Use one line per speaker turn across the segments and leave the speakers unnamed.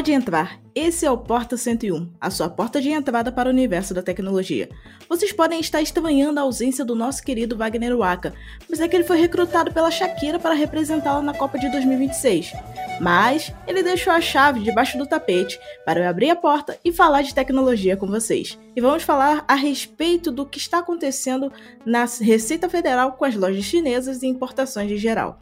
Pode entrar. Esse é o Porta 101, a sua porta de entrada para o universo da tecnologia. Vocês podem estar estranhando a ausência do nosso querido Wagner Waka, mas é que ele foi recrutado pela Shakira para representá-la na Copa de 2026. Mas ele deixou a chave debaixo do tapete para eu abrir a porta e falar de tecnologia com vocês. E vamos falar a respeito do que está acontecendo na Receita Federal com as lojas chinesas e importações de geral.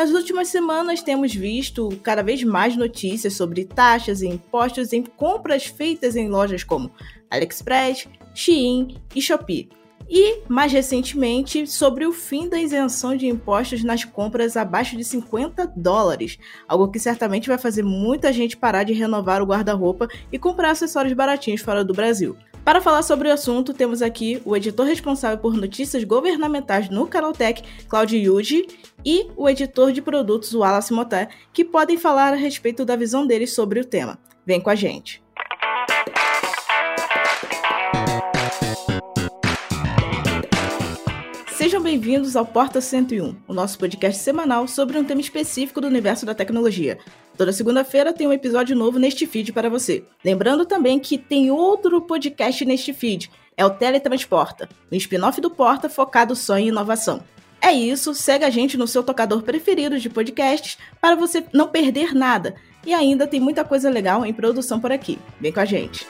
Nas últimas semanas, temos visto cada vez mais notícias sobre taxas e impostos em compras feitas em lojas como AliExpress, Shein e Shopee. E, mais recentemente, sobre o fim da isenção de impostos nas compras abaixo de 50 dólares, algo que certamente vai fazer muita gente parar de renovar o guarda-roupa e comprar acessórios baratinhos fora do Brasil. Para falar sobre o assunto, temos aqui o editor responsável por notícias governamentais no Canaltech, Claudio Yuji, e o editor de produtos, Wallace Moté, que podem falar a respeito da visão deles sobre o tema. Vem com a gente! Sejam bem-vindos ao Porta 101, o nosso podcast semanal sobre um tema específico do universo da tecnologia. Toda segunda-feira tem um episódio novo neste feed para você. Lembrando também que tem outro podcast neste feed, é o Teletransporta, um spin-off do Porta focado só em inovação. É isso, segue a gente no seu tocador preferido de podcasts para você não perder nada. E ainda tem muita coisa legal em produção por aqui. Vem com a gente.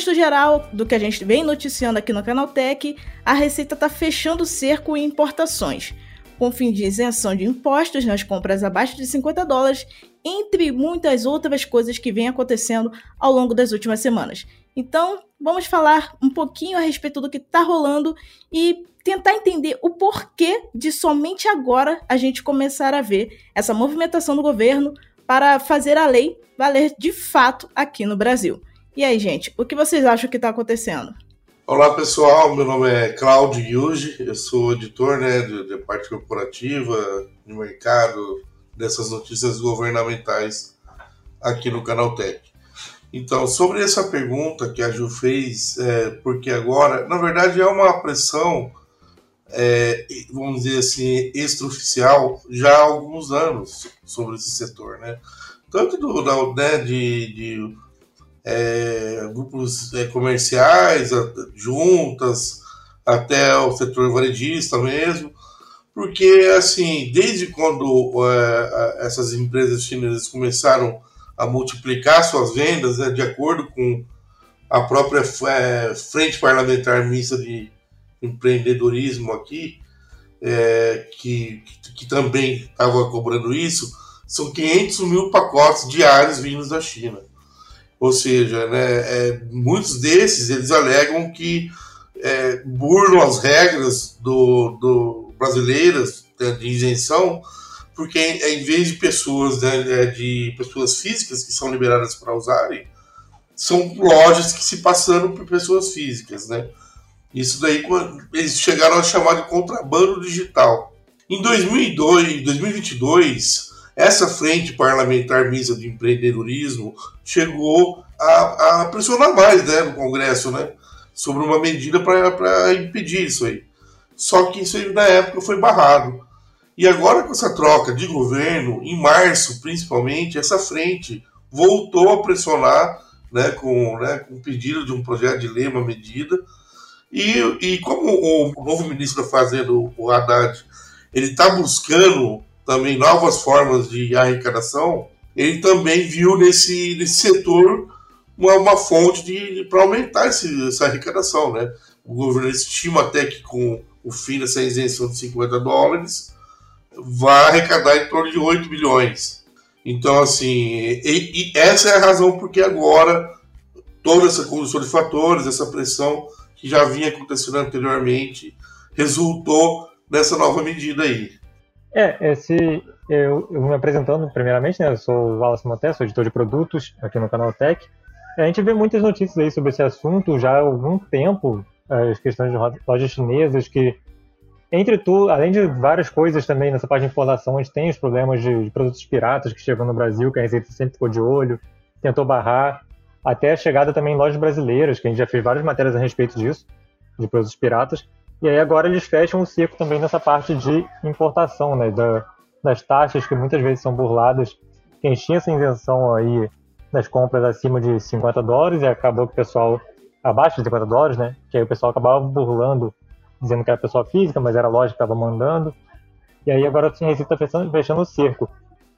Contexto geral do que a gente vem noticiando aqui no Canaltech, a Receita está fechando o cerco em importações, com fim de isenção de impostos nas compras abaixo de 50 dólares, entre muitas outras coisas que vêm acontecendo ao longo das últimas semanas. Então, vamos falar um pouquinho a respeito do que está rolando e tentar entender o porquê de somente agora a gente começar a ver essa movimentação do governo para fazer a lei valer de fato aqui no Brasil. E aí, gente, o que vocês acham que está acontecendo?
Olá, pessoal. Meu nome é Claudio Yuji. Eu sou editor né, de parte corporativa, de mercado, dessas notícias governamentais aqui no Canal Tech. Então, sobre essa pergunta que a Ju fez, é, porque agora, na verdade, é uma pressão, é, vamos dizer assim, extraoficial já há alguns anos sobre esse setor, né? Tanto do, da, né, de, de é, grupos é, comerciais, juntas, até o setor varejista mesmo, porque assim, desde quando é, essas empresas chinesas começaram a multiplicar suas vendas, né, de acordo com a própria é, frente parlamentar mista de empreendedorismo aqui, é, que, que, que também estava cobrando isso, são 500 mil pacotes diários vindos da China. Ou seja, né, é, muitos desses eles alegam que é, burlam as regras do, do brasileiras né, de isenção, porque em vez de pessoas né, é, de pessoas físicas que são liberadas para usarem, são lojas que se passaram por pessoas físicas, né? Isso daí eles chegaram a chamar de contrabando digital. Em 2002, 2022, essa frente parlamentar mista de empreendedorismo chegou a, a pressionar mais né, no Congresso né, sobre uma medida para impedir isso aí. Só que isso aí, na época foi barrado. E agora com essa troca de governo, em março principalmente, essa frente voltou a pressionar né, com, né, com o pedido de um projeto de lei, uma medida. E, e como o novo ministro da Fazenda, o Haddad, ele está buscando também novas formas de arrecadação, ele também viu nesse, nesse setor uma, uma fonte para aumentar esse, essa arrecadação. Né? O governo estima até que com o fim dessa isenção de 50 dólares vai arrecadar em torno de 8 bilhões. Então, assim, e, e essa é a razão porque agora toda essa condição de fatores, essa pressão que já vinha acontecendo anteriormente, resultou nessa nova medida aí.
É, esse, eu, eu me apresentando primeiramente, né, eu sou o Wallace Montes, sou editor de produtos aqui no canal Tech. A gente vê muitas notícias aí sobre esse assunto já há algum tempo, as questões de lojas chinesas que, entre tudo, além de várias coisas também nessa parte de informação, a gente tem os problemas de, de produtos piratas que chegam no Brasil, que a Receita sempre ficou de olho, tentou barrar. até a chegada também em lojas brasileiras, que a gente já fez várias matérias a respeito disso, de produtos piratas. E aí agora eles fecham o circo também nessa parte de importação, né, da, das taxas que muitas vezes são burladas. Quem tinha essa invenção aí das compras acima de 50 dólares e acabou que o pessoal abaixo de 50 dólares, né, que aí o pessoal acabava burlando, dizendo que era pessoa física, mas era a loja que estava mandando. E aí agora a Receita está fechando, fechando o circo.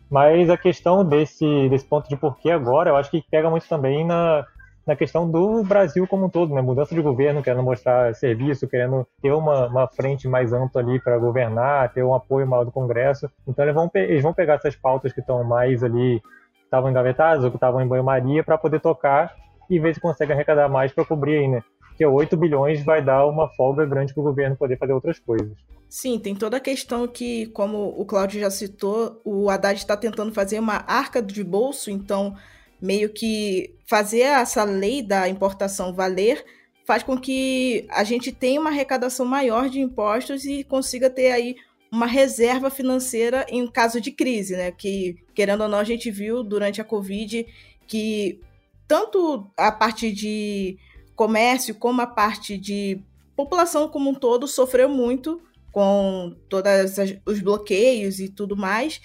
Mas a questão desse, desse ponto de porquê agora, eu acho que pega muito também na, na questão do Brasil como um todo, né? Mudança de governo, querendo mostrar serviço, querendo ter uma, uma frente mais ampla ali para governar, ter um apoio maior do Congresso. Então eles vão, eles vão pegar essas pautas que estão mais ali, estavam engavetadas ou que estavam em banho-maria para poder tocar e ver se consegue arrecadar mais para cobrir aí, né? Porque 8 bilhões vai dar uma folga grande para o governo poder fazer outras coisas.
Sim, tem toda a questão que, como o Cláudio já citou, o Haddad está tentando fazer uma arca de bolso, então meio que fazer essa lei da importação valer faz com que a gente tenha uma arrecadação maior de impostos e consiga ter aí uma reserva financeira em caso de crise, né? Que, querendo ou não, a gente viu durante a Covid que tanto a parte de comércio como a parte de população como um todo sofreu muito com todos os bloqueios e tudo mais.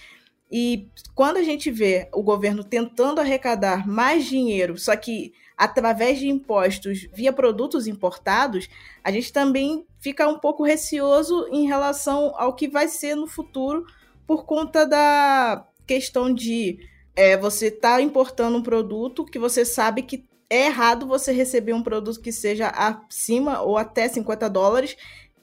E quando a gente vê o governo tentando arrecadar mais dinheiro, só que através de impostos via produtos importados, a gente também fica um pouco receoso em relação ao que vai ser no futuro por conta da questão de é, você estar tá importando um produto que você sabe que é errado você receber um produto que seja acima ou até 50 dólares,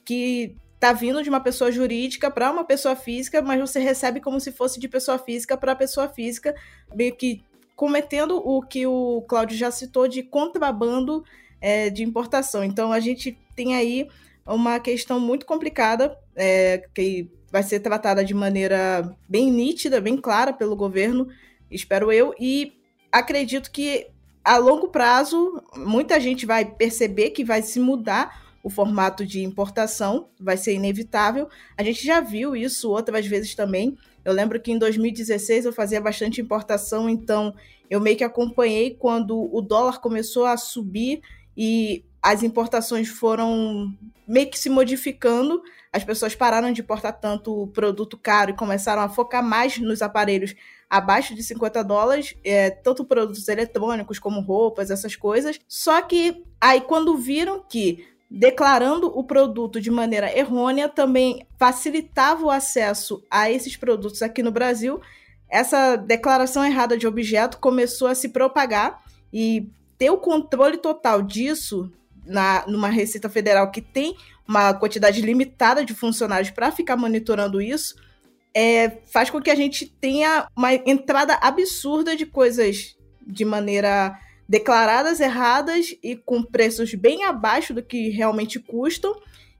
que tá vindo de uma pessoa jurídica para uma pessoa física, mas você recebe como se fosse de pessoa física para pessoa física, meio que cometendo o que o Cláudio já citou de contrabando é, de importação. Então a gente tem aí uma questão muito complicada é, que vai ser tratada de maneira bem nítida, bem clara pelo governo, espero eu, e acredito que a longo prazo muita gente vai perceber que vai se mudar o formato de importação, vai ser inevitável. A gente já viu isso outras vezes também. Eu lembro que em 2016 eu fazia bastante importação, então eu meio que acompanhei quando o dólar começou a subir e as importações foram meio que se modificando. As pessoas pararam de importar tanto produto caro e começaram a focar mais nos aparelhos abaixo de 50 dólares, é, tanto produtos eletrônicos como roupas, essas coisas. Só que aí quando viram que declarando o produto de maneira errônea também facilitava o acesso a esses produtos aqui no Brasil. Essa declaração errada de objeto começou a se propagar e ter o controle total disso na, numa Receita Federal que tem uma quantidade limitada de funcionários para ficar monitorando isso, é, faz com que a gente tenha uma entrada absurda de coisas de maneira declaradas erradas e com preços bem abaixo do que realmente custam,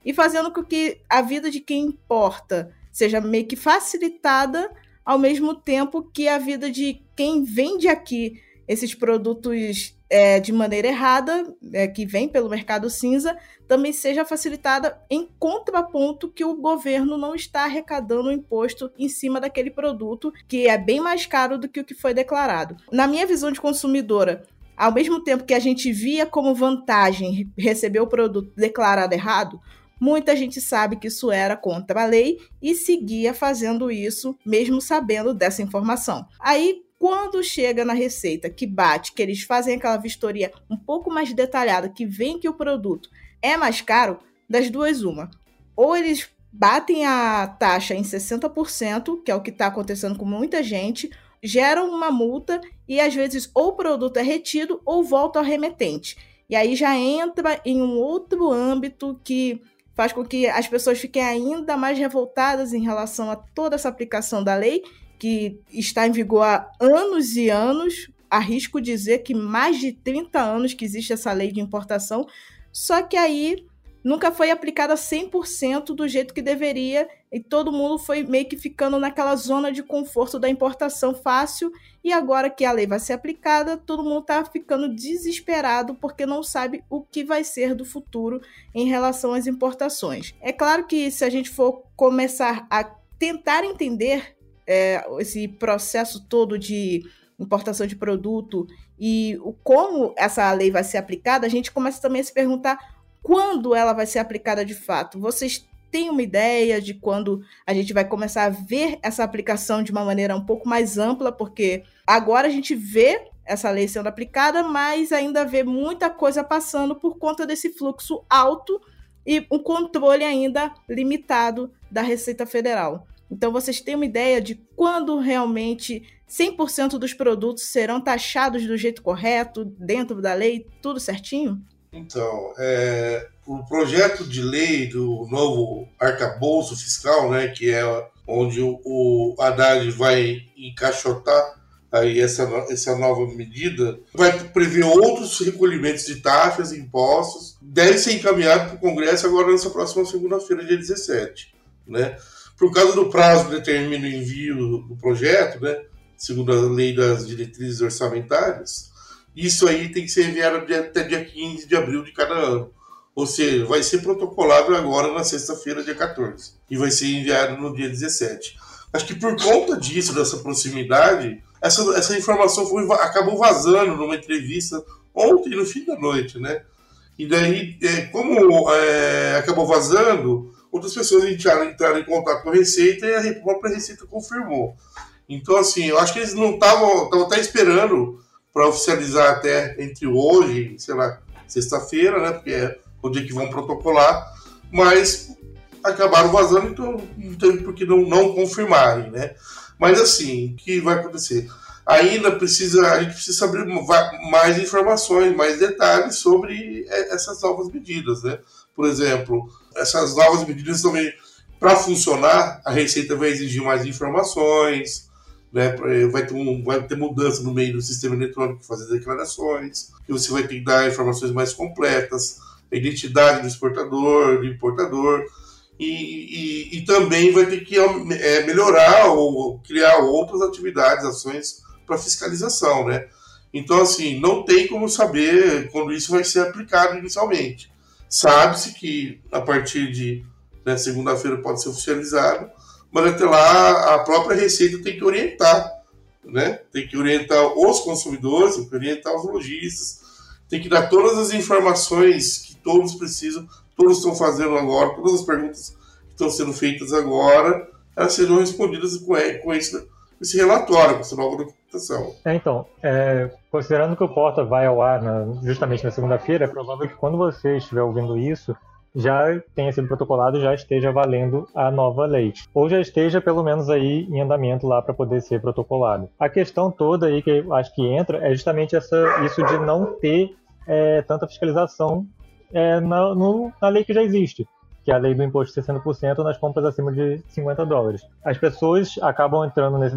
e fazendo com que a vida de quem importa seja meio que facilitada, ao mesmo tempo que a vida de quem vende aqui esses produtos é, de maneira errada, é, que vem pelo mercado cinza, também seja facilitada em contraponto que o governo não está arrecadando imposto em cima daquele produto, que é bem mais caro do que o que foi declarado. Na minha visão de consumidora, ao mesmo tempo que a gente via como vantagem receber o produto declarado errado, muita gente sabe que isso era contra a lei e seguia fazendo isso, mesmo sabendo dessa informação. Aí, quando chega na receita que bate, que eles fazem aquela vistoria um pouco mais detalhada, que vem que o produto é mais caro, das duas, uma. Ou eles batem a taxa em 60%, que é o que está acontecendo com muita gente, geram uma multa e às vezes ou o produto é retido ou volta ao remetente. E aí já entra em um outro âmbito que faz com que as pessoas fiquem ainda mais revoltadas em relação a toda essa aplicação da lei, que está em vigor há anos e anos. Arrisco dizer que mais de 30 anos que existe essa lei de importação, só que aí nunca foi aplicada 100% do jeito que deveria e todo mundo foi meio que ficando naquela zona de conforto da importação fácil e agora que a lei vai ser aplicada, todo mundo está ficando desesperado porque não sabe o que vai ser do futuro em relação às importações. É claro que se a gente for começar a tentar entender é, esse processo todo de importação de produto e o como essa lei vai ser aplicada, a gente começa também a se perguntar quando ela vai ser aplicada de fato. Vocês têm uma ideia de quando a gente vai começar a ver essa aplicação de uma maneira um pouco mais ampla, porque agora a gente vê essa lei sendo aplicada, mas ainda vê muita coisa passando por conta desse fluxo alto e um controle ainda limitado da Receita Federal. Então, vocês têm uma ideia de quando realmente 100% dos produtos serão taxados do jeito correto, dentro da lei, tudo certinho?
Então, é, o projeto de lei do novo arcabouço fiscal, né, que é onde o, o Haddad vai encaixotar aí essa, essa nova medida, vai prever outros recolhimentos de taxas e impostos, deve ser encaminhado para o Congresso agora nessa próxima segunda-feira, dia 17. Né? Por causa do prazo que determina o envio do projeto, né, segundo a lei das diretrizes orçamentárias, isso aí tem que ser enviado até dia 15 de abril de cada ano. Ou seja, vai ser protocolado agora na sexta-feira, dia 14. E vai ser enviado no dia 17. Acho que por conta disso, dessa proximidade, essa, essa informação foi, acabou vazando numa entrevista ontem, no fim da noite, né? E daí, é, como é, acabou vazando, outras pessoas entraram, entraram, em contato com a Receita e a própria Receita confirmou. Então, assim, eu acho que eles não estavam, estavam até esperando para oficializar até entre hoje, sei lá, sexta-feira, né? Porque é o dia que vão protocolar, mas acabaram vazando, então não tem por que não, não confirmarem, né? Mas assim, o que vai acontecer? Ainda precisa, a gente precisa saber mais informações, mais detalhes sobre é, essas novas medidas, né? Por exemplo, essas novas medidas também, para funcionar, a Receita vai exigir mais informações, né? vai, ter um, vai ter mudança no meio do sistema eletrônico para fazer declarações, que você vai ter que dar informações mais completas, a identidade do exportador, do importador, e, e, e também vai ter que é, melhorar ou criar outras atividades, ações para fiscalização, né? Então, assim, não tem como saber quando isso vai ser aplicado inicialmente. Sabe-se que a partir de né, segunda-feira pode ser oficializado, mas até lá a própria Receita tem que orientar, né? Tem que orientar os consumidores, tem que orientar os lojistas, tem que dar todas as informações que todos precisam todos estão fazendo agora, todas as perguntas que estão sendo feitas agora, elas serão respondidas com, com esse, esse relatório, com essa nova documentação.
É, então, é, considerando que o Porta vai ao ar na, justamente na segunda-feira, é provável que quando você estiver ouvindo isso, já tenha sido protocolado já esteja valendo a nova lei. Ou já esteja, pelo menos, aí em andamento lá para poder ser protocolado. A questão toda aí que eu acho que entra é justamente essa, isso de não ter é, tanta fiscalização é, na, no, na lei que já existe, que é a lei do imposto de 60% nas compras acima de 50 dólares. As pessoas acabam entrando nesse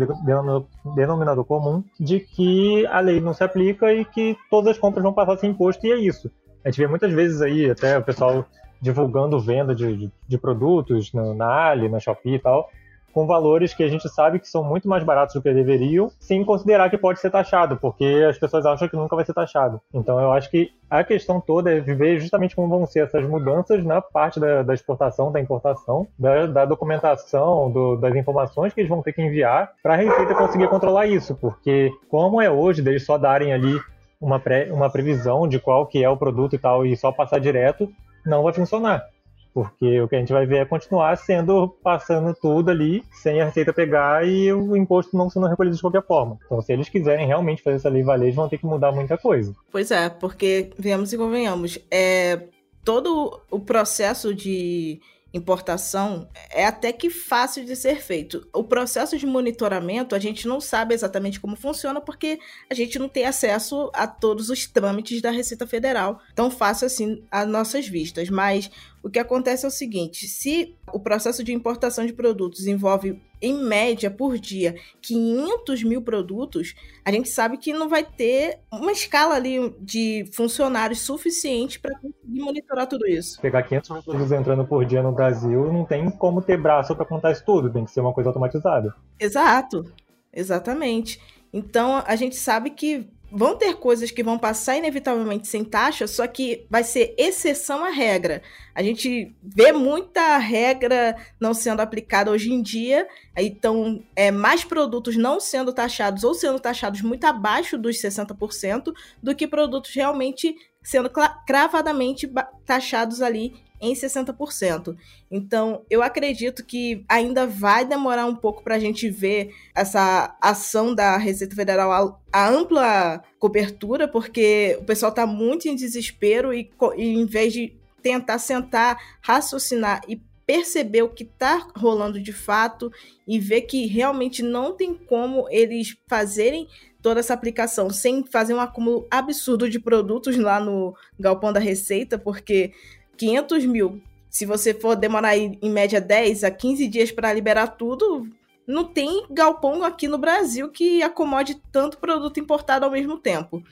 denominador comum de que a lei não se aplica e que todas as compras vão passar sem imposto, e é isso. A gente vê muitas vezes aí, até o pessoal divulgando venda de, de, de produtos na, na Ali, na Shopee e tal, com valores que a gente sabe que são muito mais baratos do que deveriam, sem considerar que pode ser taxado, porque as pessoas acham que nunca vai ser taxado. Então eu acho que a questão toda é ver justamente como vão ser essas mudanças na parte da, da exportação, da importação, da, da documentação, do, das informações que eles vão ter que enviar para a Receita conseguir controlar isso, porque como é hoje, deles só darem ali uma, pré, uma previsão de qual que é o produto e tal, e só passar direto, não vai funcionar. Porque o que a gente vai ver é continuar sendo, passando tudo ali, sem a receita pegar e o imposto não sendo recolhido de qualquer forma. Então, se eles quiserem realmente fazer essa lei valer, vão ter que mudar muita coisa.
Pois é, porque, venhamos e convenhamos, é, todo o processo de importação é até que fácil de ser feito. O processo de monitoramento a gente não sabe exatamente como funciona porque a gente não tem acesso a todos os trâmites da Receita Federal tão fácil assim às nossas vistas. Mas o que acontece é o seguinte: se o processo de importação de produtos envolve, em média, por dia, 500 mil produtos, a gente sabe que não vai ter uma escala ali de funcionários suficiente para conseguir monitorar tudo isso.
Pegar 500 mil produtos entrando por dia no Brasil, não tem como ter braço para contar isso tudo, tem que ser uma coisa automatizada.
Exato, exatamente. Então, a gente sabe que vão ter coisas que vão passar inevitavelmente sem taxa, só que vai ser exceção à regra. A gente vê muita regra não sendo aplicada hoje em dia, então é, mais produtos não sendo taxados ou sendo taxados muito abaixo dos 60% do que produtos realmente sendo cravadamente taxados ali em 60%. Então, eu acredito que ainda vai demorar um pouco para a gente ver essa ação da Receita Federal, a, ampla cobertura, porque o pessoal está muito em desespero e, e, em vez de tentar sentar, raciocinar e perceber o que está rolando de fato e ver que realmente não tem como eles fazerem toda essa aplicação sem fazer um acúmulo absurdo de produtos lá no galpão da Receita, porque 500 mil, se você for demorar em média 10 a 15 dias para liberar tudo, não tem galpão aqui no Brasil que acomode tanto produto importado ao mesmo tempo.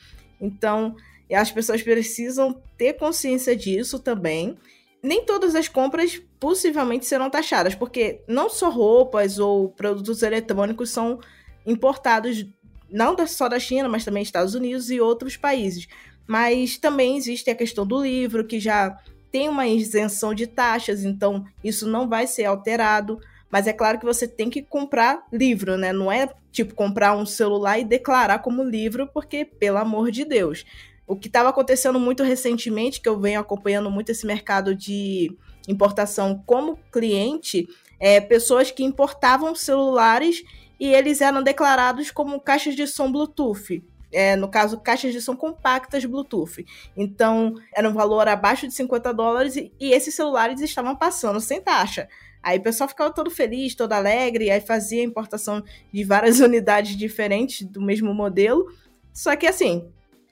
Então, as pessoas precisam ter consciência disso também. Nem todas as compras possivelmente serão taxadas, porque não só roupas ou produtos eletrônicos são importados não só da China, mas também Estados Unidos e outros países. Mas também existe a questão do livro, que já tem uma isenção de taxas, então isso não vai ser alterado. Mas é claro que você tem que comprar livro, né? Não é tipo comprar um celular e declarar como livro, porque, pelo amor de Deus. O que estava acontecendo muito recentemente, que eu venho acompanhando muito esse mercado de importação como cliente, é pessoas que importavam celulares e eles eram declarados como caixas de som Bluetooth é, no caso, caixas de som compactas Bluetooth. Então, era um valor abaixo de 50 dólares e, e esses celulares estavam passando sem taxa. Aí o pessoal ficava todo feliz, todo alegre, aí fazia importação de várias unidades diferentes do mesmo modelo. Só que assim,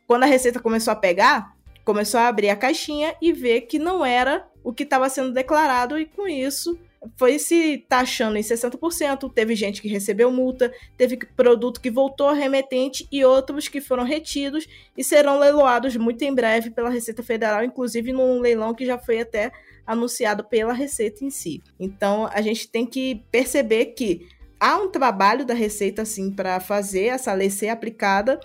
quando a Receita começou a pegar, começou a abrir a caixinha e ver que não era o que estava sendo declarado, e com isso foi se taxando em 60%, teve gente que recebeu multa, teve produto que voltou remetente e outros que foram retidos e serão leiloados muito em breve pela Receita Federal, inclusive num leilão que já foi até anunciado pela Receita em si. Então a gente tem que perceber que há um trabalho da Receita assim para fazer essa lei ser aplicada,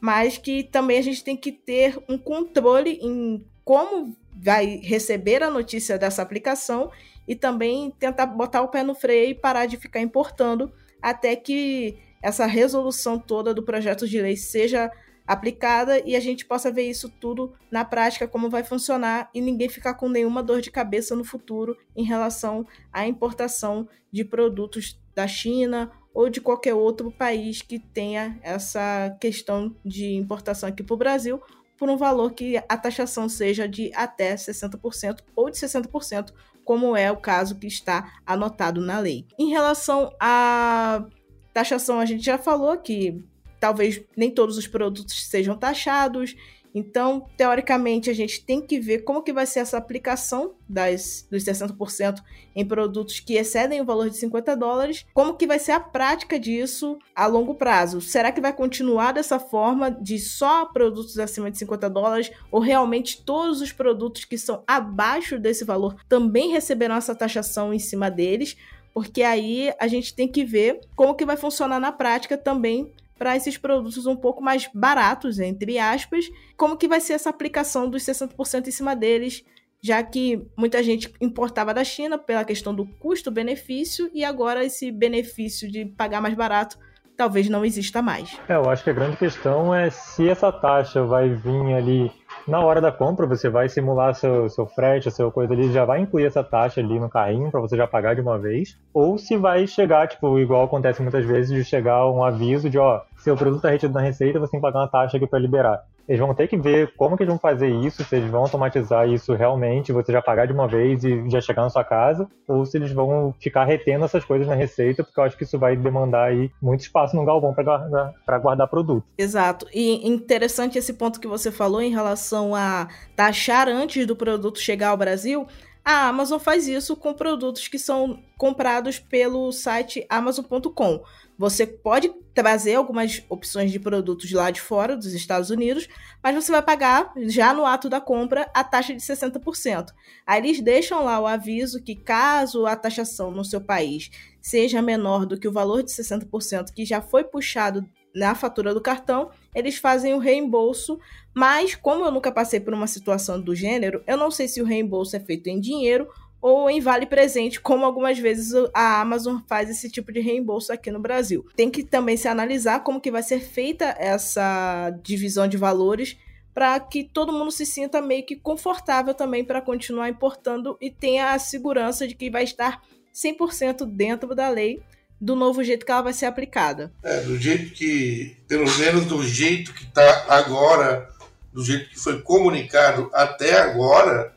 mas que também a gente tem que ter um controle em como vai receber a notícia dessa aplicação e também tentar botar o pé no freio e parar de ficar importando até que essa resolução toda do projeto de lei seja aplicada e a gente possa ver isso tudo na prática, como vai funcionar e ninguém ficar com nenhuma dor de cabeça no futuro em relação à importação de produtos da China ou de qualquer outro país que tenha essa questão de importação aqui para o Brasil, por um valor que a taxação seja de até 60% ou de 60%, como é o caso que está anotado na lei. Em relação à taxação, a gente já falou que talvez nem todos os produtos sejam taxados então, teoricamente, a gente tem que ver como que vai ser essa aplicação das, dos 60% em produtos que excedem o valor de 50 dólares, como que vai ser a prática disso a longo prazo. Será que vai continuar dessa forma de só produtos acima de 50 dólares ou realmente todos os produtos que são abaixo desse valor também receberão essa taxação em cima deles? Porque aí a gente tem que ver como que vai funcionar na prática também para esses produtos um pouco mais baratos, entre aspas, como que vai ser essa aplicação dos 60% em cima deles, já que muita gente importava da China pela questão do custo-benefício e agora esse benefício de pagar mais barato talvez não exista mais.
É, eu acho que a grande questão é se essa taxa vai vir ali na hora da compra, você vai simular seu, seu frete, seu coisa ali, já vai incluir essa taxa ali no carrinho para você já pagar de uma vez, ou se vai chegar, tipo, igual acontece muitas vezes, de chegar um aviso de, ó, seu produto está retido na receita, você tem que pagar uma taxa aqui para liberar. Eles vão ter que ver como que eles vão fazer isso, se eles vão automatizar isso realmente, você já pagar de uma vez e já chegar na sua casa, ou se eles vão ficar retendo essas coisas na receita, porque eu acho que isso vai demandar aí muito espaço no galpão para guardar, guardar produto.
Exato. E interessante esse ponto que você falou em relação a taxar antes do produto chegar ao Brasil. A Amazon faz isso com produtos que são comprados pelo site amazon.com. Você pode trazer algumas opções de produtos lá de fora, dos Estados Unidos, mas você vai pagar já no ato da compra a taxa de 60%. Aí eles deixam lá o aviso que caso a taxação no seu país seja menor do que o valor de 60% que já foi puxado na fatura do cartão, eles fazem o reembolso, mas como eu nunca passei por uma situação do gênero, eu não sei se o reembolso é feito em dinheiro ou em vale presente, como algumas vezes a Amazon faz esse tipo de reembolso aqui no Brasil. Tem que também se analisar como que vai ser feita essa divisão de valores para que todo mundo se sinta meio que confortável também para continuar importando e tenha a segurança de que vai estar 100% dentro da lei do novo jeito que ela vai ser aplicada.
É, do jeito que, pelo menos do jeito que está agora, do jeito que foi comunicado até agora,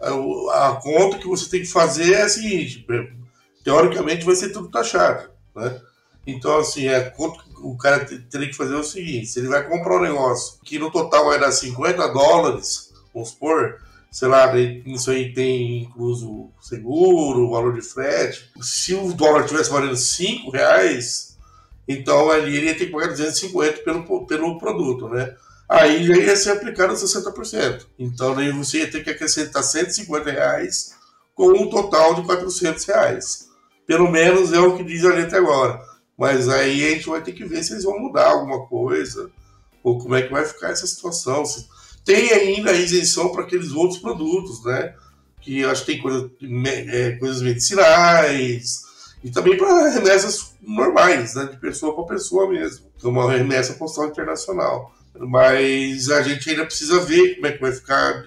a, a, conta que você tem que fazer é a seguinte: teoricamente vai ser tudo taxado, né? Então, assim, é, o cara teria que fazer o seguinte: se ele vai comprar um negócio que no total vai dar 50 dólares, vamos supor, sei lá, isso aí tem incluso seguro, valor de frete. Se o dólar tivesse valendo 5 reais, então ali ele ia ter que pagar 250 pelo, pelo produto, né? Aí já ia ser aplicado 60%. Então daí você ia ter que acrescentar 150 reais com um total de 400 reais. Pelo menos é o que diz ali até agora. Mas aí a gente vai ter que ver se eles vão mudar alguma coisa, ou como é que vai ficar essa situação. Se, tem ainda a isenção para aqueles outros produtos, né? Que acho que tem coisa, é, coisas medicinais e também para remessas normais, né? De pessoa para pessoa mesmo. Então, uma remessa postal internacional. Mas a gente ainda precisa ver como é que vai ficar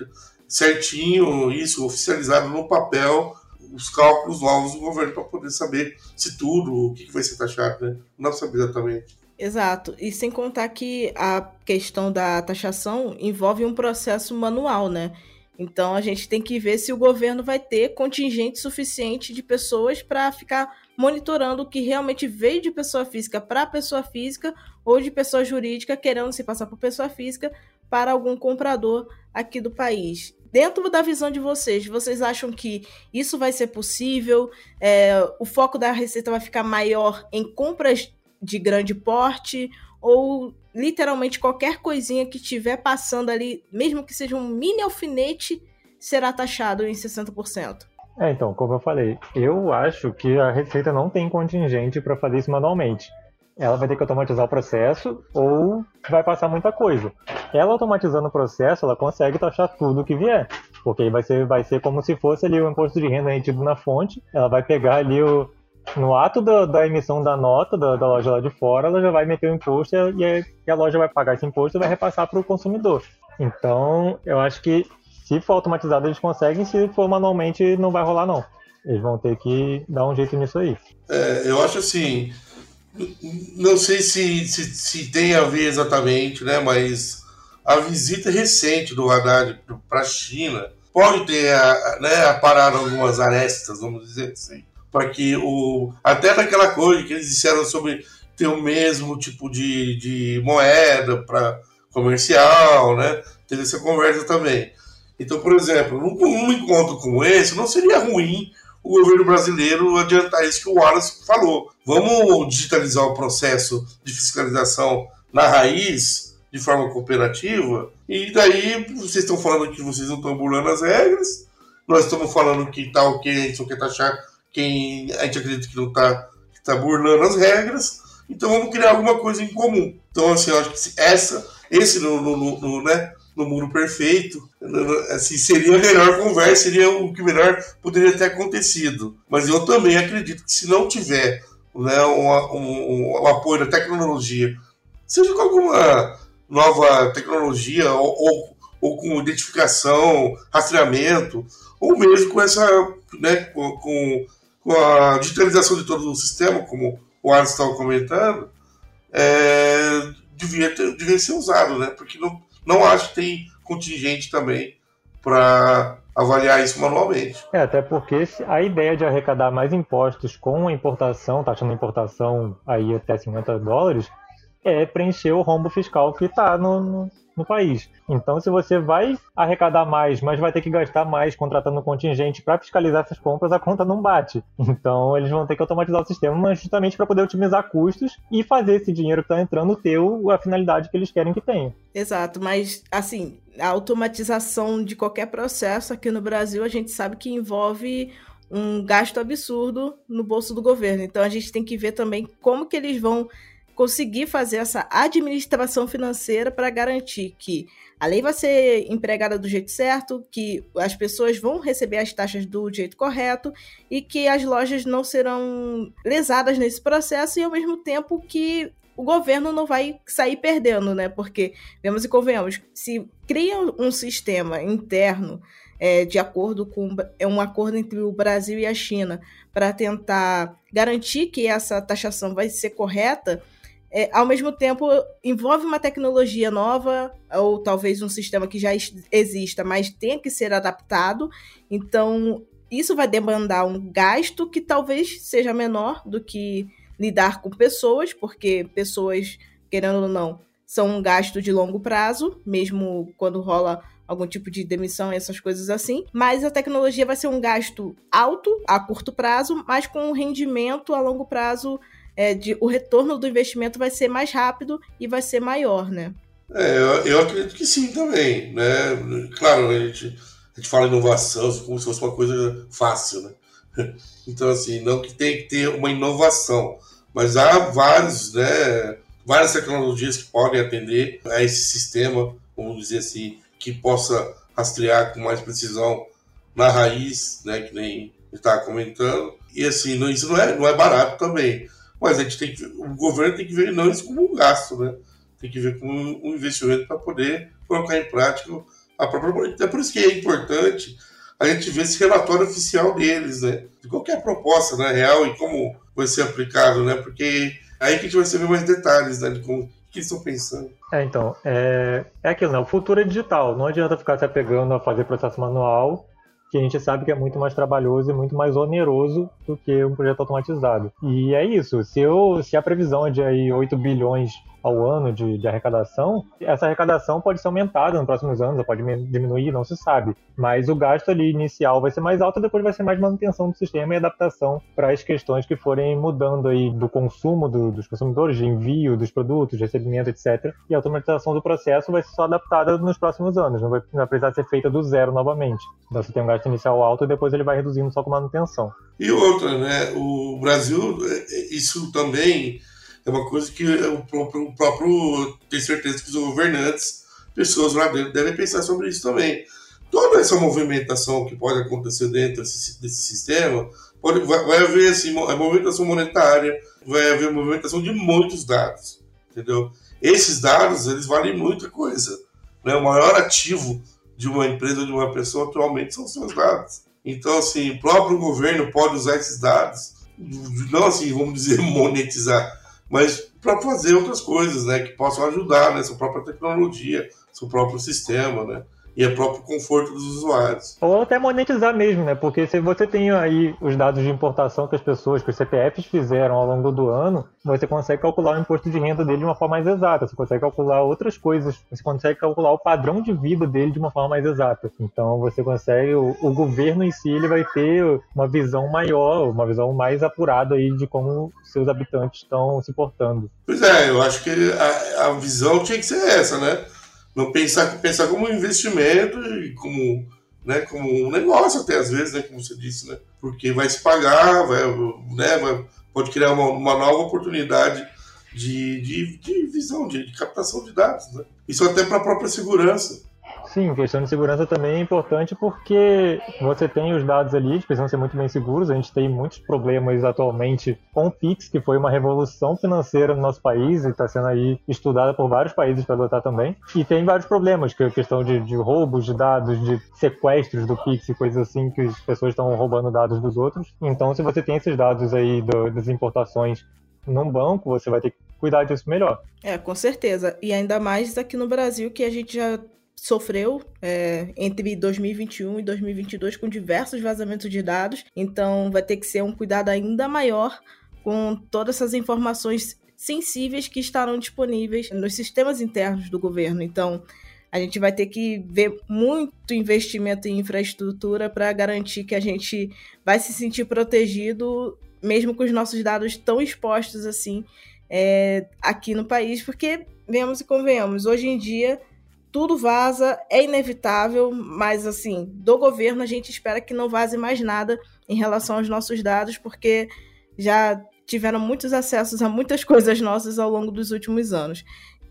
certinho isso, oficializado no papel, os cálculos novos do governo para poder saber se tudo, o que vai ser taxado, né? Não sabe exatamente.
Exato. E sem contar que a questão da taxação envolve um processo manual, né? Então a gente tem que ver se o governo vai ter contingente suficiente de pessoas para ficar monitorando o que realmente veio de pessoa física para pessoa física ou de pessoa jurídica querendo se passar por pessoa física para algum comprador aqui do país. Dentro da visão de vocês, vocês acham que isso vai ser possível? É, o foco da receita vai ficar maior em compras de grande porte ou literalmente qualquer coisinha que estiver passando ali, mesmo que seja um mini alfinete, será taxado em 60%.
É, então, como eu falei, eu acho que a Receita não tem contingente para fazer isso manualmente. Ela vai ter que automatizar o processo ou vai passar muita coisa. Ela automatizando o processo, ela consegue taxar tudo que vier. Porque vai ser, vai ser como se fosse ali o imposto de renda emitido na fonte. Ela vai pegar ali o, no ato da, da emissão da nota da, da, loja lá de fora, ela já vai meter o imposto e a, e a loja vai pagar esse imposto e vai repassar para o consumidor. Então, eu acho que se for automatizado eles conseguem, se for manualmente não vai rolar não. Eles vão ter que dar um jeito nisso aí.
É, eu acho assim, não sei se, se, se, tem a ver exatamente, né, mas a visita recente do Haddad para a China pode ter né, aparado algumas arestas, vamos dizer assim para que o. Até naquela coisa que eles disseram sobre ter o mesmo tipo de, de moeda para comercial, né? Teve essa conversa também. Então, por exemplo, num, num encontro como esse, não seria ruim o governo brasileiro adiantar isso que o Wallace falou. Vamos digitalizar o processo de fiscalização na raiz, de forma cooperativa, e daí vocês estão falando que vocês não estão burlando as regras, nós estamos falando que tá ok, a gente não quer taxar quem a gente acredita que não está tá burlando as regras, então vamos criar alguma coisa em comum. Então, assim, eu acho que essa, esse no, no, no, no né, no mundo perfeito, assim, seria a melhor conversa, seria o que melhor poderia ter acontecido. Mas eu também acredito que se não tiver né, um, um, um apoio da tecnologia, seja com alguma nova tecnologia ou, ou, ou com identificação, rastreamento, ou mesmo com essa, né, com, com com a digitalização de todo o sistema, como o Alisson estava comentando, é, devia, ter, devia ser usado, né? Porque não, não acho que tem contingente também para avaliar isso manualmente.
É, até porque a ideia de arrecadar mais impostos com a importação, taxando a importação aí até 50 dólares, é preencher o rombo fiscal que está no, no, no país. Então, se você vai arrecadar mais, mas vai ter que gastar mais contratando contingente para fiscalizar essas compras, a conta não bate. Então, eles vão ter que automatizar o sistema justamente para poder otimizar custos e fazer esse dinheiro que está entrando ter a finalidade que eles querem que tenha.
Exato, mas assim, a automatização de qualquer processo aqui no Brasil, a gente sabe que envolve um gasto absurdo no bolso do governo. Então a gente tem que ver também como que eles vão conseguir fazer essa administração financeira para garantir que a lei vai ser empregada do jeito certo, que as pessoas vão receber as taxas do jeito correto e que as lojas não serão lesadas nesse processo e ao mesmo tempo que o governo não vai sair perdendo, né? Porque, vemos e convenhamos, se cria um sistema interno é, de acordo com é um acordo entre o Brasil e a China para tentar garantir que essa taxação vai ser correta, é, ao mesmo tempo envolve uma tecnologia nova ou talvez um sistema que já exista, mas tenha que ser adaptado. Então isso vai demandar um gasto que talvez seja menor do que lidar com pessoas, porque pessoas, querendo ou não, são um gasto de longo prazo, mesmo quando rola algum tipo de demissão, essas coisas assim. Mas a tecnologia vai ser um gasto alto a curto prazo, mas com um rendimento a longo prazo. É, de, o retorno do investimento vai ser mais rápido e vai ser maior, né?
É, eu, eu acredito que sim também, né? Claro, a gente, a gente fala inovação como se fosse uma coisa fácil, né? Então, assim, não que tem que ter uma inovação, mas há vários, né, várias tecnologias que podem atender a esse sistema, vamos dizer assim, que possa rastrear com mais precisão na raiz, né, que nem está comentando. E assim, não, isso não é, não é barato também. Mas a gente tem que, o governo tem que ver não isso como um gasto, né? Tem que ver como um investimento para poder colocar em prática a própria. É por isso que é importante a gente ver esse relatório oficial deles, né? De qualquer proposta né, real e como vai ser aplicado, né? Porque aí que a gente vai saber mais detalhes, né? De como que estão pensando.
É, então, é, é aquilo, né? O futuro é digital. Não adianta ficar se apegando a fazer processo manual, que a gente sabe que é muito mais trabalhoso e muito mais oneroso do que um projeto automatizado. E é isso. Se, eu, se a previsão é de aí 8 bilhões ao ano de, de, arrecadação, essa arrecadação pode ser aumentada nos próximos anos, ou pode diminuir, não se sabe. Mas o gasto ali inicial vai ser mais alto, depois vai ser mais manutenção do sistema e adaptação para as questões que forem mudando aí do consumo do, dos consumidores, de envio dos produtos, de recebimento, etc. E a automatização do processo vai ser só adaptada nos próximos anos, não vai, não vai precisar ser feita do zero novamente. Então você tem um gasto inicial alto e depois ele vai reduzindo só com manutenção.
E outra, né? O Brasil, é, é, isso também é uma coisa que o próprio, o próprio tem certeza que os governantes, pessoas lá dentro, devem pensar sobre isso também. Toda essa movimentação que pode acontecer dentro desse, desse sistema, pode, vai, vai haver assim, a movimentação monetária, vai haver movimentação de muitos dados, entendeu? Esses dados, eles valem muita coisa. Né? O maior ativo de uma empresa ou de uma pessoa atualmente são seus dados. Então, assim, o próprio governo pode usar esses dados, não assim, vamos dizer, monetizar, mas para fazer outras coisas, né, que possam ajudar nessa própria tecnologia, seu próprio sistema, né? E o próprio conforto dos usuários.
Ou até monetizar mesmo, né? Porque se você tem aí os dados de importação que as pessoas, que os CPFs fizeram ao longo do ano, você consegue calcular o imposto de renda dele de uma forma mais exata. Você consegue calcular outras coisas. Você consegue calcular o padrão de vida dele de uma forma mais exata. Então você consegue, o, o governo em si, ele vai ter uma visão maior, uma visão mais apurada aí de como seus habitantes estão se portando.
Pois é, eu acho que a, a visão tinha que ser essa, né? Não pensar, pensar como um investimento e como, né, como um negócio até às vezes, né, como você disse, né, porque vai se pagar, vai, né, vai, pode criar uma, uma nova oportunidade de, de, de visão, de, de captação de dados, né. Isso até para a própria segurança.
Sim, questão de segurança também é importante porque você tem os dados ali, eles precisam ser muito bem seguros. A gente tem muitos problemas atualmente com o Pix, que foi uma revolução financeira no nosso país e está sendo aí estudada por vários países para adotar também. E tem vários problemas, que é a questão de, de roubos de dados, de sequestros do Pix e coisas assim, que as pessoas estão roubando dados dos outros. Então, se você tem esses dados aí do, das importações num banco, você vai ter que cuidar disso melhor.
É, com certeza. E ainda mais aqui no Brasil, que a gente já sofreu é, entre 2021 e 2022 com diversos vazamentos de dados, então vai ter que ser um cuidado ainda maior com todas essas informações sensíveis que estarão disponíveis nos sistemas internos do governo. Então, a gente vai ter que ver muito investimento em infraestrutura para garantir que a gente vai se sentir protegido, mesmo com os nossos dados tão expostos assim é, aqui no país, porque vemos e convenhamos, hoje em dia tudo vaza, é inevitável, mas assim, do governo a gente espera que não vaze mais nada em relação aos nossos dados, porque já tiveram muitos acessos a muitas coisas nossas ao longo dos últimos anos.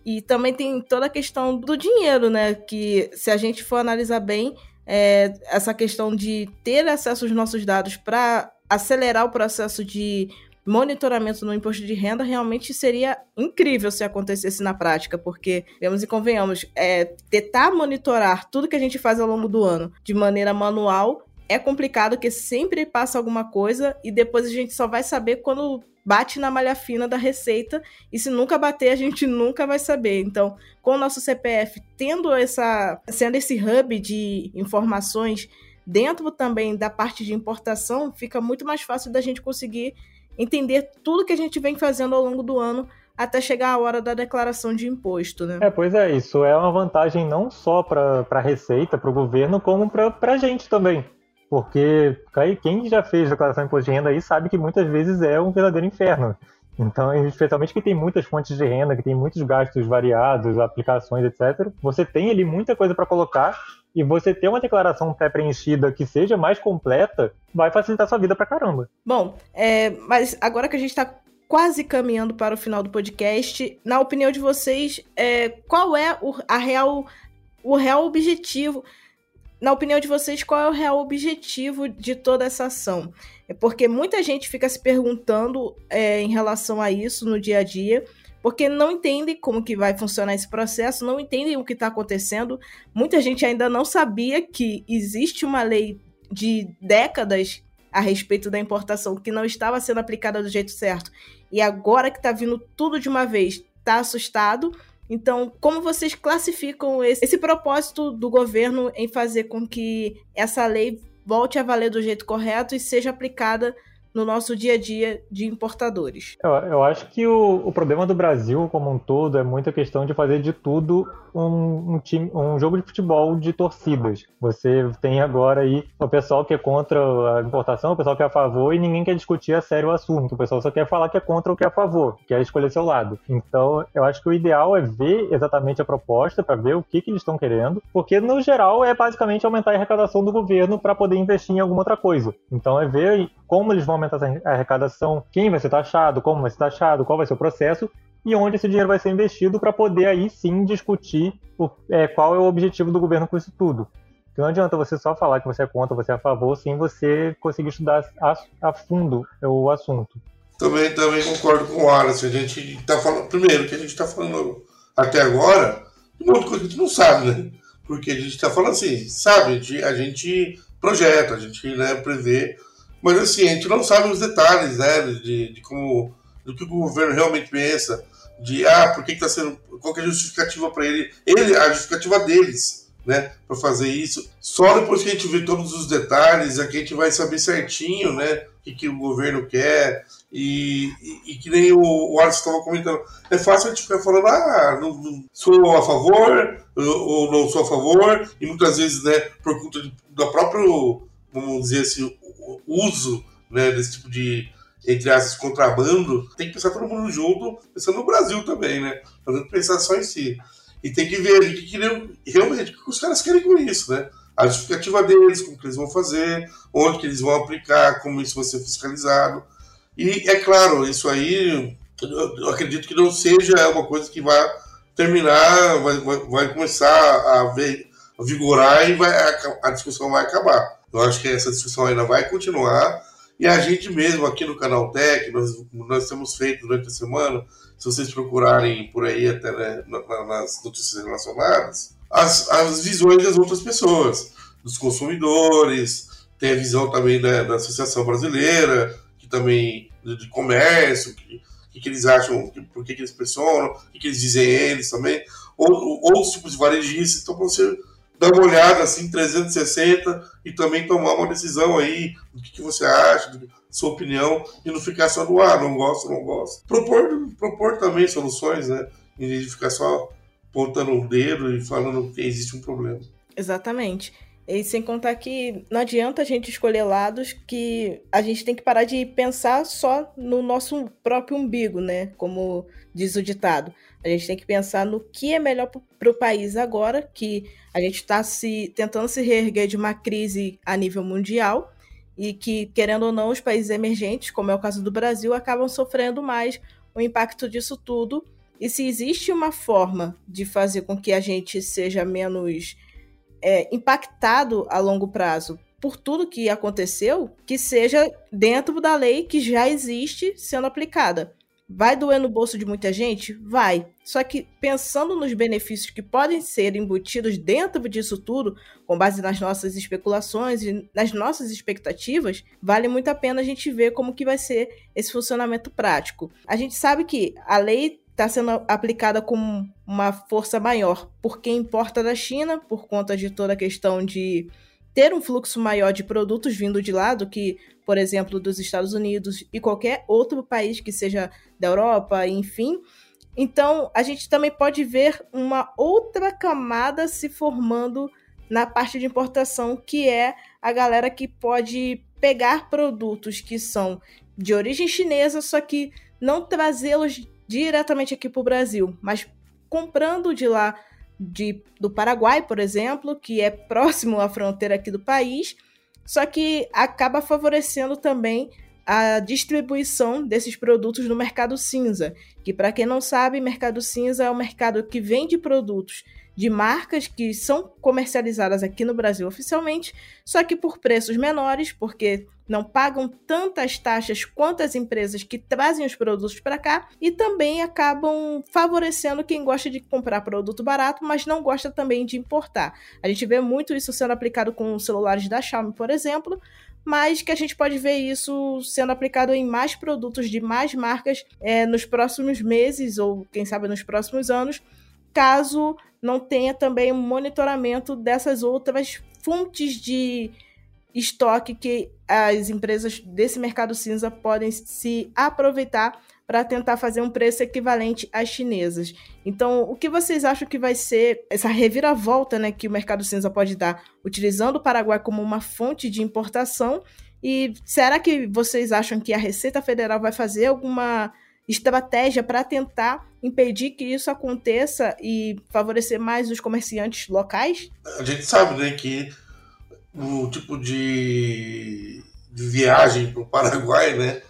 E também tem toda a questão do dinheiro, né? Que se a gente for analisar bem, é, essa questão de ter acesso aos nossos dados para acelerar o processo de monitoramento no imposto de renda realmente seria incrível se acontecesse na prática, porque, vemos e convenhamos, é, tentar monitorar tudo que a gente faz ao longo do ano de maneira manual é complicado, porque sempre passa alguma coisa e depois a gente só vai saber quando bate na malha fina da receita e se nunca bater a gente nunca vai saber. Então, com o nosso CPF tendo essa sendo esse hub de informações dentro também da parte de importação, fica muito mais fácil da gente conseguir entender tudo que a gente vem fazendo ao longo do ano até chegar a hora da declaração de imposto, né?
É, pois é, isso é uma vantagem não só para a Receita, para o governo, como para a gente também. Porque quem já fez declaração de imposto de renda aí sabe que muitas vezes é um verdadeiro inferno. Então, especialmente que tem muitas fontes de renda, que tem muitos gastos variados, aplicações, etc. Você tem ali muita coisa para colocar e você ter uma declaração pré-preenchida que seja mais completa vai facilitar sua vida pra caramba.
Bom, é, mas agora que a gente está quase caminhando para o final do podcast, na opinião de vocês, é, qual é o, a real, o real objetivo? Na opinião de vocês, qual é o real objetivo de toda essa ação? É porque muita gente fica se perguntando é, em relação a isso no dia a dia porque não entendem como que vai funcionar esse processo, não entendem o que está acontecendo. Muita gente ainda não sabia que existe uma lei de décadas a respeito da importação que não estava sendo aplicada do jeito certo. E agora que está vindo tudo de uma vez, está assustado. Então, como vocês classificam esse, esse propósito do governo em fazer com que essa lei volte a valer do jeito correto e seja aplicada no nosso dia a dia de importadores.
Eu, eu acho que o, o, problema do Brasil como um todo é muito a questão de fazer de tudo um, um, time, um jogo de futebol de torcidas. Você tem agora aí o pessoal que é contra a importação, o pessoal que é a favor e ninguém quer discutir a sério o assunto. O pessoal só quer falar que é contra ou que é a favor, quer escolher seu lado. Então, eu acho que o ideal é ver exatamente a proposta para ver o que, que eles estão querendo, porque no geral é basicamente aumentar a arrecadação do governo para poder investir em alguma outra coisa. Então, é ver como eles vão aumentar a arrecadação, quem vai ser taxado, como vai ser taxado, qual vai ser o processo e onde esse dinheiro vai ser investido para poder aí sim discutir o, é, qual é o objetivo do governo com isso tudo. Porque não adianta você só falar que você é contra, você é a favor, sem você conseguir estudar a, a fundo o assunto.
Também, também concordo com o Wallace. A gente está falando, primeiro, que a gente está falando até agora, de uma coisa que a gente não sabe, né? Porque a gente está falando assim, sabe? A gente, a gente projeta, a gente né, prevê mas assim, a gente não sabe os detalhes, né? De, de como. do que o governo realmente pensa. De ah, por que está sendo. Qual é a justificativa para ele? Ele, a justificativa deles, né? Para fazer isso. Só depois que a gente vê todos os detalhes, é que a gente vai saber certinho, né? O que, que o governo quer. E, e, e que nem o, o Alisson estava comentando. É fácil a gente ficar falando, ah, não, não, sou a favor ou não sou a favor. E muitas vezes, né, por conta do próprio, vamos dizer assim, uso né, desse tipo de, entre aspas, contrabando, tem que pensar todo mundo junto, pensando no Brasil também, né? Fazendo pensar só em si. E tem que ver que, que realmente o que os caras querem com isso, né? A justificativa deles, como que eles vão fazer, onde que eles vão aplicar, como isso vai ser fiscalizado. E é claro, isso aí eu acredito que não seja uma coisa que vai terminar, vai, vai, vai começar a, ver, a vigorar e vai, a, a discussão vai acabar. Eu acho que essa discussão ainda vai continuar. E a gente mesmo aqui no Canal Tech, nós, nós temos feito durante a semana, se vocês procurarem por aí até né, nas notícias relacionadas, as, as visões das outras pessoas, dos consumidores, tem a visão também da, da Associação Brasileira, que também de, comércio, que, que, que, eles acham, que, por que, que eles pressionam, o que, que eles dizem eles também, ou, outros tipos de varejistas, então você dar uma olhada assim 360 e também tomar uma decisão aí do que, que você acha, do, sua opinião e não ficar só no ar, ah, não gosto, não gosto. Propor, propor também soluções, né? Em vez de ficar só apontando o dedo e falando que existe um problema.
Exatamente. E sem contar que não adianta a gente escolher lados que a gente tem que parar de pensar só no nosso próprio umbigo, né? Como diz o ditado. A gente tem que pensar no que é melhor para o país agora, que a gente está se tentando se reerguer de uma crise a nível mundial e que, querendo ou não, os países emergentes, como é o caso do Brasil, acabam sofrendo mais o impacto disso tudo. E se existe uma forma de fazer com que a gente seja menos é, impactado a longo prazo por tudo que aconteceu, que seja dentro da lei que já existe sendo aplicada. Vai doer no bolso de muita gente? Vai. Só que pensando nos benefícios que podem ser embutidos dentro disso tudo, com base nas nossas especulações e nas nossas expectativas, vale muito a pena a gente ver como que vai ser esse funcionamento prático. A gente sabe que a lei está sendo aplicada com uma força maior por quem importa da China, por conta de toda a questão de ter um fluxo maior de produtos vindo de lá do que, por exemplo, dos Estados Unidos e qualquer outro país que seja da Europa, enfim. Então, a gente também pode ver uma outra camada se formando na parte de importação, que é a galera que pode pegar produtos que são de origem chinesa, só que não trazê-los diretamente aqui para o Brasil, mas comprando de lá de, do Paraguai, por exemplo, que é próximo à fronteira aqui do país, só que acaba favorecendo também a distribuição desses produtos no mercado cinza, que para quem não sabe, mercado cinza é um mercado que vende produtos de marcas que são comercializadas aqui no Brasil oficialmente, só que por preços menores, porque não pagam tantas taxas quanto as empresas que trazem os produtos para cá e também acabam favorecendo quem gosta de comprar produto barato, mas não gosta também de importar. A gente vê muito isso sendo aplicado com celulares da Xiaomi, por exemplo, mas que a gente pode ver isso sendo aplicado em mais produtos de mais marcas é, nos próximos meses ou quem sabe nos próximos anos, caso não tenha também um monitoramento dessas outras fontes de estoque que as empresas desse mercado cinza podem se aproveitar para tentar fazer um preço equivalente às chinesas. Então, o que vocês acham que vai ser essa reviravolta né, que o mercado cinza pode dar, utilizando o Paraguai como uma fonte de importação? E será que vocês acham que a Receita Federal vai fazer alguma estratégia para tentar impedir que isso aconteça e favorecer mais os comerciantes locais?
A gente sabe né, que o tipo de, de viagem para o Paraguai, né,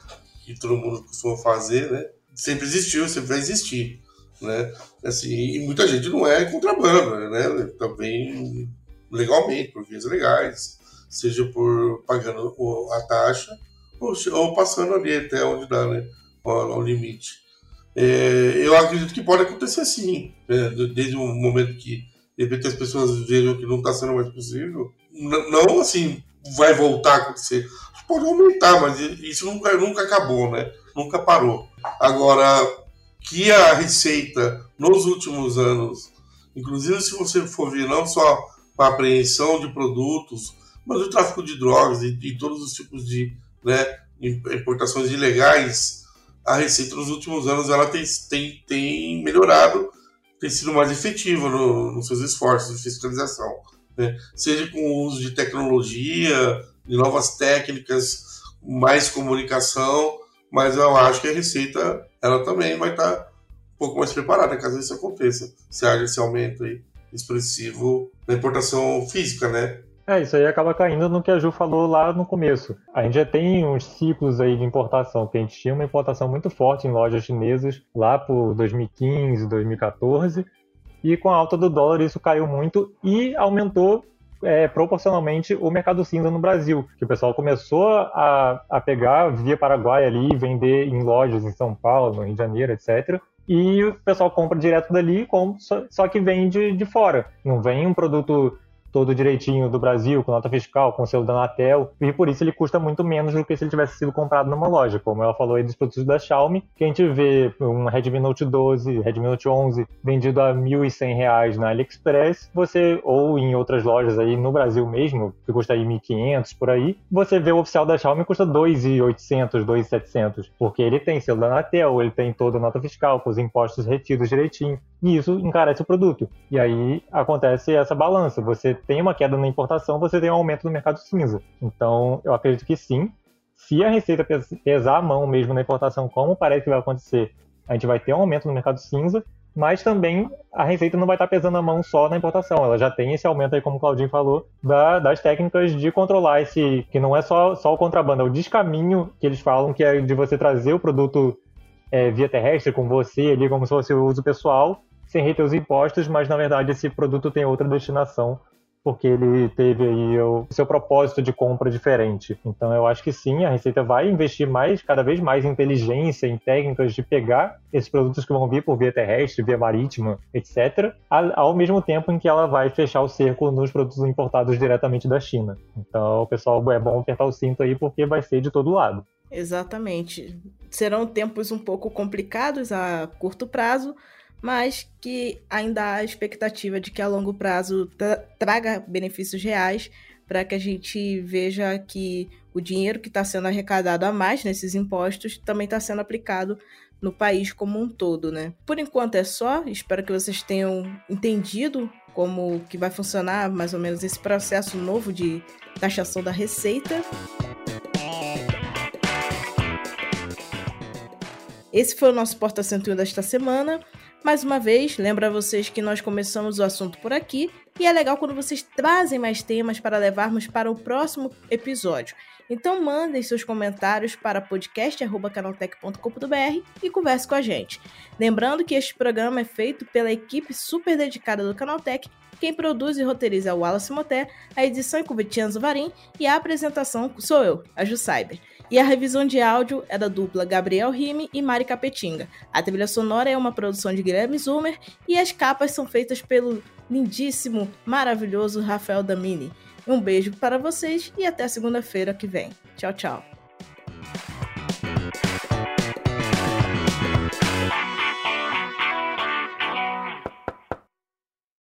que todo mundo costuma fazer, né, sempre existiu, sempre vai existir, né, assim, e muita gente não é contrabando, né, também legalmente, por vias legais, seja por pagando a taxa ou, ou passando ali até onde dá, né, ao, limite. É, eu acredito que pode acontecer sim, né? desde o momento que de repente as pessoas vejam que não está sendo mais possível. Não, assim, vai voltar a acontecer. Pode aumentar, mas isso nunca, nunca acabou, né? Nunca parou. Agora, que a receita nos últimos anos, inclusive se você for ver não só a apreensão de produtos, mas o tráfico de drogas e, e todos os tipos de né, importações ilegais a Receita nos últimos anos ela tem, tem, tem melhorado, tem sido mais efetiva no, nos seus esforços de fiscalização. Né? Seja com o uso de tecnologia, de novas técnicas, mais comunicação, mas eu acho que a Receita ela também vai estar um pouco mais preparada caso isso aconteça, se haja esse aumento aí expressivo na importação física, né?
É, isso aí acaba caindo no que a Ju falou lá no começo. A gente já tem uns ciclos aí de importação, que a gente tinha uma importação muito forte em lojas chinesas lá por 2015, 2014, e com a alta do dólar isso caiu muito e aumentou é, proporcionalmente o mercado cinza no Brasil, que o pessoal começou a, a pegar via Paraguai ali, vender em lojas em São Paulo, no Rio de Janeiro, etc., e o pessoal compra direto dali, só, que vem de, de fora. Não vem um produto todo direitinho do Brasil, com nota fiscal, com selo da Anatel, e por isso ele custa muito menos do que se ele tivesse sido comprado numa loja, como ela falou aí dos produtos da Xiaomi, que a gente vê um Redmi Note 12, Redmi Note 11 vendido a R$ 1.100 na AliExpress, você, ou em outras lojas aí no Brasil mesmo, que custa aí 1.500 por aí, você vê o oficial da Xiaomi custa 2.800, 2.700, porque ele tem selo da Anatel, ele tem toda a nota fiscal, com os impostos retidos direitinho, e isso encarece o produto. E aí acontece essa balança, você tem uma queda na importação, você tem um aumento no mercado cinza. Então, eu acredito que sim. Se a receita pesar a mão mesmo na importação, como parece que vai acontecer, a gente vai ter um aumento no mercado cinza, mas também a Receita não vai estar pesando a mão só na importação, ela já tem esse aumento aí, como o Claudinho falou, da, das técnicas de controlar esse, que não é só, só o contrabando, é o descaminho que eles falam, que é de você trazer o produto é, via terrestre com você ali, como se fosse o uso pessoal, sem reter os impostos, mas na verdade esse produto tem outra destinação porque ele teve aí o seu propósito de compra diferente. Então eu acho que sim, a Receita vai investir mais, cada vez mais em inteligência, em técnicas de pegar esses produtos que vão vir por via terrestre, via marítima, etc., ao mesmo tempo em que ela vai fechar o cerco nos produtos importados diretamente da China. Então, pessoal, é bom apertar o cinto aí porque vai ser de todo lado.
Exatamente. Serão tempos um pouco complicados a curto prazo, mas que ainda há a expectativa de que a longo prazo tra traga benefícios reais para que a gente veja que o dinheiro que está sendo arrecadado a mais nesses impostos também está sendo aplicado no país como um todo, né? Por enquanto é só, espero que vocês tenham entendido como que vai funcionar mais ou menos esse processo novo de taxação da receita. Esse foi o nosso Porta 101 desta semana. Mais uma vez, lembro a vocês que nós começamos o assunto por aqui e é legal quando vocês trazem mais temas para levarmos para o próximo episódio. Então mandem seus comentários para podcast@canaltech.com.br e converse com a gente. Lembrando que este programa é feito pela equipe super dedicada do Canaltech. Quem produz e roteiriza é o Wallace Moté, a edição é com Vitianzo Varim e a apresentação sou eu, a Ju Cyber. E a revisão de áudio é da dupla Gabriel Rime e Mari Capetinga. A trilha sonora é uma produção de Guilherme Zumer e as capas são feitas pelo lindíssimo, maravilhoso Rafael Damini. Um beijo para vocês e até segunda-feira que vem. Tchau, tchau.